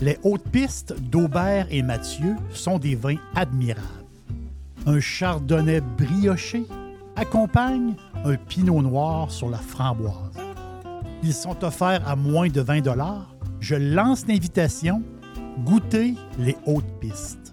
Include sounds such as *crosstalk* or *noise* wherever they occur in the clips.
Les hautes pistes d'Aubert et Mathieu sont des vins admirables. Un chardonnay brioché accompagne un pinot noir sur la framboise. Ils sont offerts à moins de 20 Je lance l'invitation. Goûtez les hautes pistes.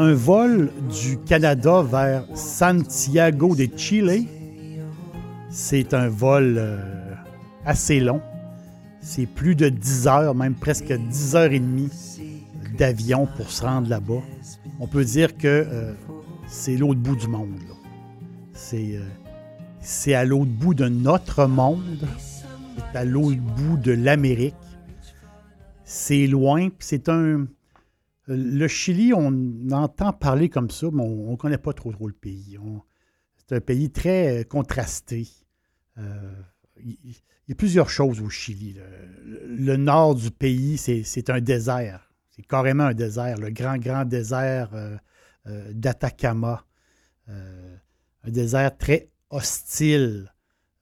Un vol du Canada vers Santiago de Chile, c'est un vol euh, assez long. C'est plus de 10 heures, même presque 10 heures et demie d'avion pour se rendre là-bas. On peut dire que euh, c'est l'autre bout du monde. euh, c'est à l'autre bout de notre monde. C'est à l'autre bout de l'Amérique. C'est loin, puis c'est un. Le Chili, on entend parler comme ça, mais on ne connaît pas trop trop le pays. C'est un pays très euh, contrasté. Euh, il y a plusieurs choses au Chili. Le, nord du pays, c'est un désert. C'est carrément un désert. Le grand, grand désert euh, d'Atacama. Un désert très hostile.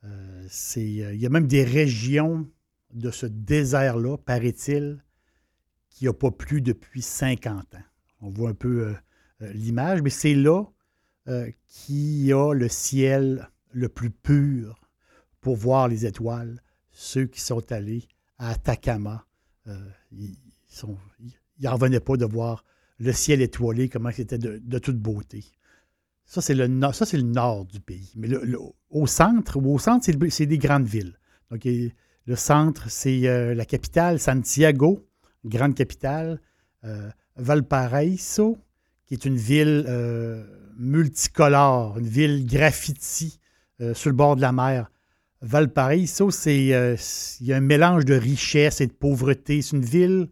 Il y a même des régions de ce désert-là, paraît-il, qui n'a pas plu depuis 50 ans. On voit un peu euh, euh, l'image, mais c'est là euh, qu'il y a le ciel le plus pur pour voir les étoiles. Ceux qui sont allés à Atacama, ils n'en revenaient pas de voir le ciel étoilé, comment c'était de, toute beauté. Ça, c'est le, nord- du pays. Mais au centre, au centre, c'est, des grandes villes. Donc, le centre, c'est la capitale, Santiago, grande capitale. Euh, Valparaiso, qui est une ville euh, multicolore, une ville graffiti euh, sur le bord de la mer. Valparaiso, c'est il y a un mélange de richesse et de pauvreté. C'est une ville,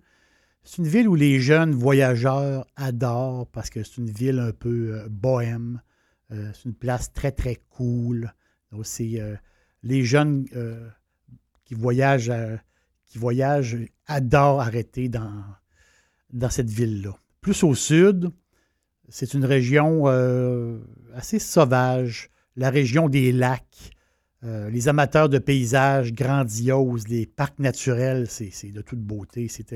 c'est une ville où les jeunes voyageurs adorent parce que c'est une ville un peu bohème. C'est une place très très cool. Donc, c'est, les jeunes qui voyagent, qui voyagent adorent arrêter dans, cette ville-là. Plus au sud, c'est une région euh, assez sauvage, la région des lacs. Euh, les amateurs de paysages grandioses, les parcs naturels, c'est de toute beauté. C'est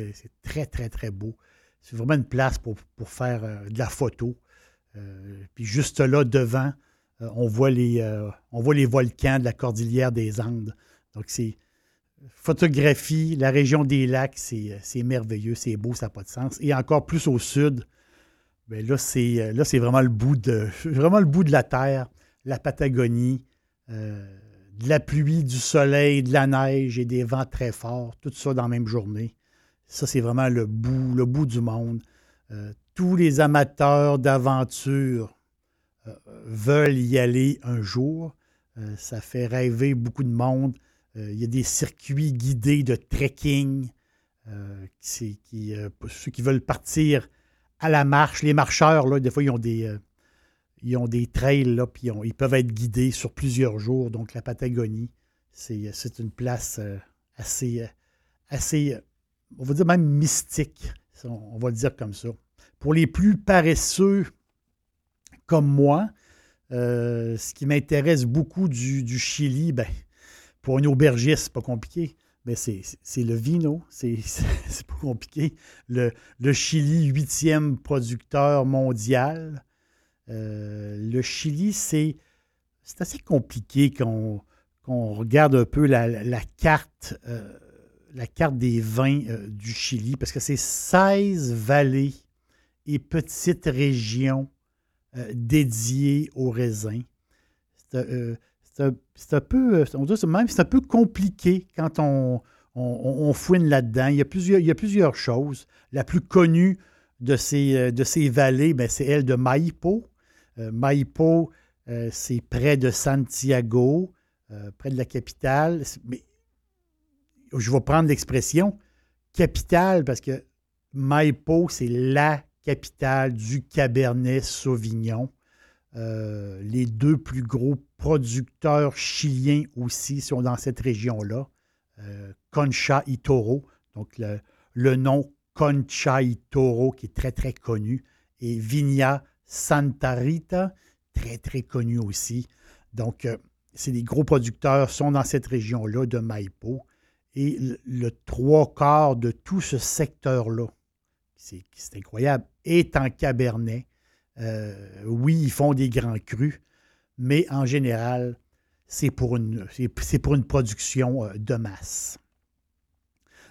très, très, très beau. C'est vraiment une place pour, faire euh, de la photo. Puis juste là, devant, on, voit les, on voit les volcans de la cordillère des Andes. Donc, c'est photographie, la région des lacs, c'est c'est merveilleux, c'est beau, ça n'a pas de sens. Et encore plus au sud, là, c'est euh, là, c'est vraiment le bout de *laughs* vraiment le bout de la terre, la Patagonie, euh, de la pluie, du soleil, de la neige et des vents très forts, tout ça dans la même journée. Ça, c'est vraiment le bout, le bout du monde. Euh, tous les amateurs d'aventure euh, veulent y aller un jour. Euh, ça fait rêver beaucoup de monde. Euh, il y a des circuits guidés de trekking. euh, euh, ceux qui veulent partir à la marche, les marcheurs, là, des fois, ils ont des, ils ont des trails, là, puis ils, peuvent être guidés sur plusieurs jours. Donc, la Patagonie, c'est une place assez, assez, on va dire même mystique. On va le dire comme ça. Pour les plus paresseux comme moi, ce qui m'intéresse beaucoup du, du Chili, ben, pour une aubergiste, c'est pas compliqué. Mais c'est le vino, c'est *laughs* pas compliqué. Le, Chili, huitième producteur mondial. Euh, le Chili, c'est assez compliqué quand on regarde un peu la, euh, carte des vins euh, du Chili, parce que c'est 16 vallées et petites régions dédiées aux raisins. C'est un, peu, euh, on dirait même, c'est un peu compliqué quand on, on, fouine là-dedans. Il y, a plusieurs, il y a plusieurs choses. La plus connue de ces, de ces vallées, ben, c'est elle de Maipo. Maipo, c'est près de Santiago, près de la capitale. Mais je vais prendre l'expression capitale parce que Maipo, c'est la capitale du Cabernet Sauvignon. Euh, les deux plus gros producteurs chiliens aussi sont dans cette région-là. Euh, Concha y Toro, donc le, nom Concha y Toro qui est très très connu, et Vigna Santa Rita, très très connu aussi. Donc, euh, c'est les gros producteurs sont dans cette région-là de Maipo. Et le, trois quarts de tout ce secteur-là, c'est incroyable, est en Cabernet. Euh, oui, ils font des grands crus, mais en général, c'est pour, une, pour une production euh, de masse.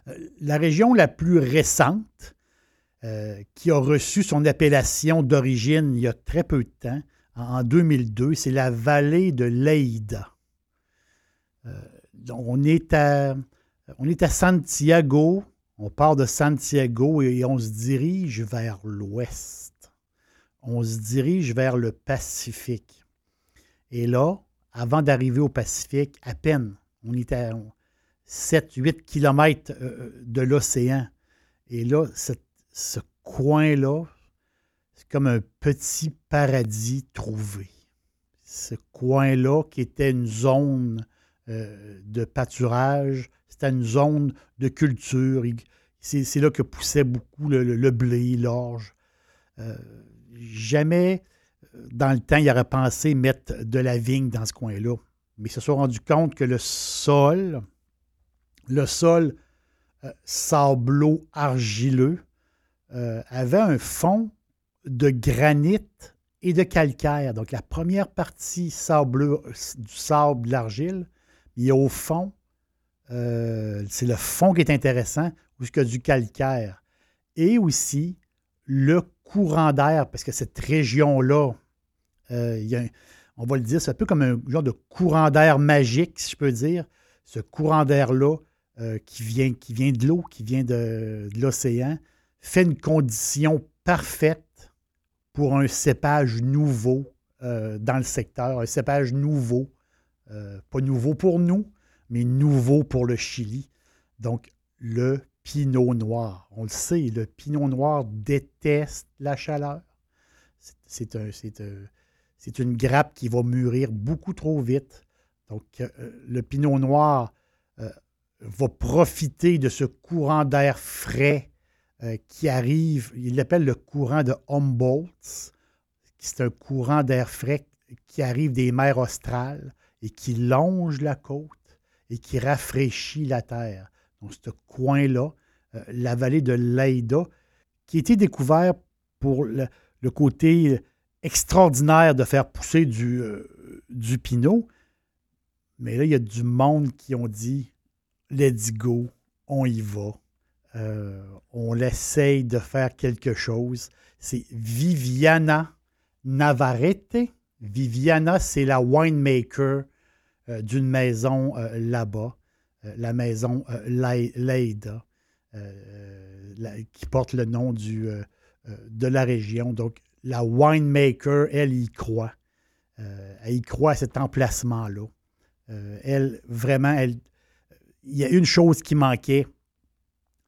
Euh, la région la plus récente, qui a reçu son appellation d'origine il y a très peu de temps, en 2002, c'est la vallée de l'Aïda. on est à on est à Santiago. On part de Santiago et on se dirige vers l'ouest. On se dirige vers le Pacifique. Et là, avant d'arriver au Pacifique, à peine, on est à 7-8 kilomètres euh, de l'océan. Et là, ce, coin-là, c'est comme un petit paradis trouvé. Ce coin-là, qui était une zone euh, de pâturage, c'était une zone de culture. C'est là que poussait beaucoup le, blé, l'orge. Euh, jamais, euh, dans le temps, il aurait pensé mettre de la vigne dans ce coin-là. Mais ils se sont rendus compte que le sol, le sol euh, sablo-argileux, avait un fond de granit et de calcaire. Donc, la première partie sableux, du sable, de l'argile, il y a au fond euh, c'est le fond qui est intéressant, ou ce que du calcaire. Et aussi le courant d'air, parce que cette région-là, euh, on va le dire, c'est un peu comme un genre de courant d'air magique, si je peux dire. Ce courant d'air-là, euh, qui, vient, qui vient de l'eau, qui vient de, de l'océan, fait une condition parfaite pour un cépage nouveau dans le secteur, un cépage nouveau, pas nouveau pour nous, mais nouveau pour le Chili. Donc, le pinot noir. On le sait, le pinot noir déteste la chaleur. C'est un, une grappe qui va mûrir beaucoup trop vite. Donc, euh, le pinot noir euh, va profiter de ce courant d'air frais euh, qui arrive. Il l'appelle le courant de Humboldt. C'est un courant d'air frais qui arrive des mers australes et qui longe la côte et qui rafraîchit la terre. Donc, ce coin-là, la vallée de l'Aïda, qui a été découvert pour le, côté extraordinaire de faire pousser du, euh, du pinot. Mais là, il y a du monde qui ont dit Let's go, on y va. Euh, on essaye de faire quelque chose. C'est Viviana Navarrete. Viviana, c'est la winemaker euh, d'une maison là-bas, la maison Leida, qui porte le nom du, de la région. Donc, la winemaker, elle y croit. elle y croit à cet emplacement-là. elle, vraiment, elle, il y a une chose qui manquait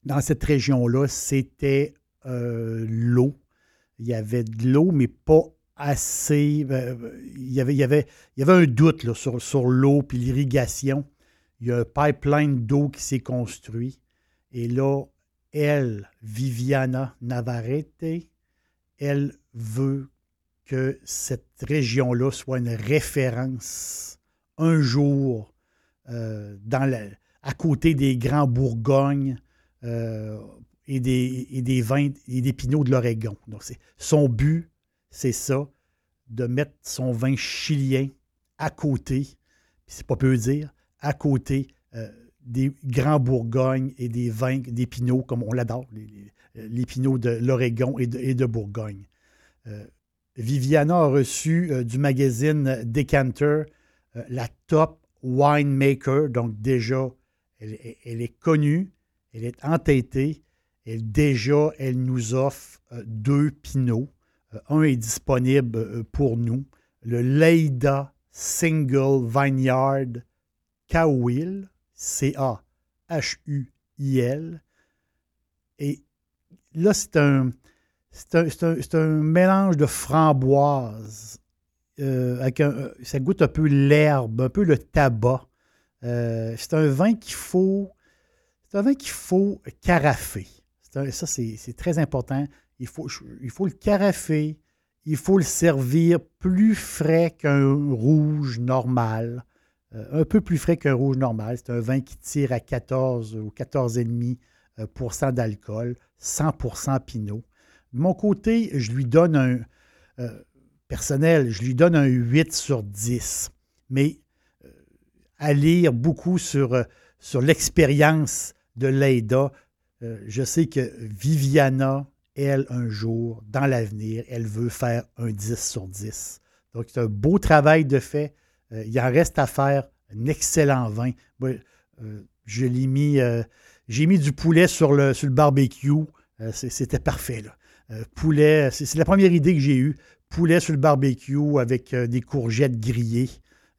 dans cette région-là, c'était l'eau. Il y avait de l'eau, mais pas assez. Euh, il y avait un doute sur, sur l'eau puis l'irrigation. Il y a un pipeline d'eau qui s'est construit. Et là, elle, Viviana Navarrete, elle veut que cette région-là soit une référence un jour euh, dans à côté des grands Bourgognes euh, et, des, et vins et des pinots de l'Oregon. Donc, son but, c'est ça, de mettre son vin chilien à côté, c'est pas peu dire, à côté euh, des grands Bourgognes et des vins, des pinots, comme on l'adore, les, pinots de l'Oregon et de, Bourgogne. Euh, Viviana a reçu euh, du magazine Decanter la top winemaker, donc déjà, elle, est connue, elle est entêtée, Elle, déjà, elle nous offre euh, deux pinots. Euh, un est disponible euh, pour nous. Le Leida Single Vineyard Cowhill, C-A-H-U-I-L. Et là, c'est un, c'est un, mélange de framboises. avec ça goûte un peu l'herbe, un peu le tabac. c'est un vin qu'il faut c'est un vin qu'il faut carafer. ça, c'est très important. Il faut, il faut le carafer. Il faut le servir plus frais qu'un rouge normal. Euh, un peu plus frais qu'un rouge normal. C'est un vin qui tire à 14 ou 14,5% euh, d'alcool, 100% pinot. De mon côté, je lui donne un euh, personnel, je lui donne un 8 sur 10. Mais à lire beaucoup sur, sur l'expérience de Leida. Euh, je sais que Viviana, elle, un jour, dans l'avenir, elle veut faire un 10 sur 10. Donc, c'est un beau travail de fait. Euh, il en reste à faire un excellent vin. Euh, je l'ai mis, j'ai mis du poulet sur le, sur le barbecue. C'était parfait. Poulet, c'est la première idée que j'ai eue. Poulet sur le barbecue avec des courgettes grillées,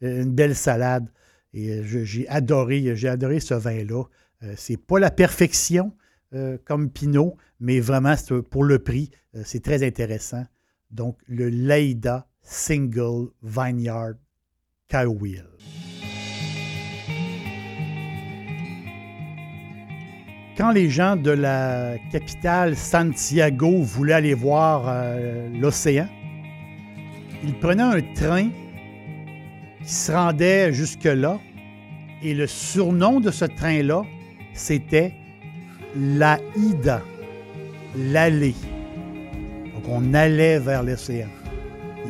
une belle salade. Et j'ai adoré, j'ai adoré ce vin-là. Euh, c'est pas la perfection euh, comme Pinot, mais vraiment pour le prix, euh, c'est très intéressant. Donc, le Leida Single Vineyard Cowheel. Quand les gens de la capitale Santiago voulaient aller voir l'océan, ils prenaient un train qui se rendait jusque-là et le surnom de ce train-là, c'était l'Aïda, l'allée. Donc, on allait vers l'océan.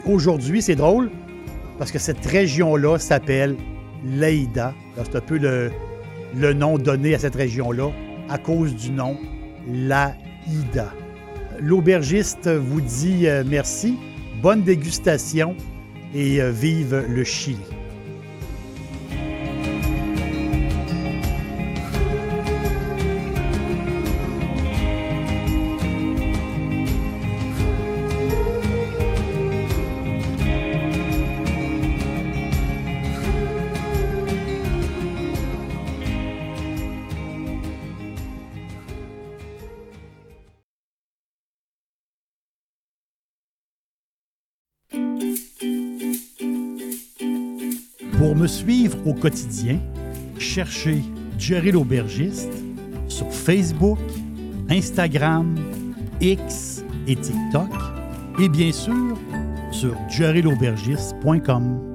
Aujourd'hui, c'est drôle parce que cette région-là s'appelle l'Aïda. C'est un peu le nom donné à cette région-là à cause du nom l'Aïda. L'aubergiste vous dit euh, merci, bonne dégustation et euh, vive le Chili. Me suivre au quotidien, cherchez Jerry l'aubergiste sur Facebook, Instagram, X et TikTok et bien sûr sur jerrylaubergiste.com.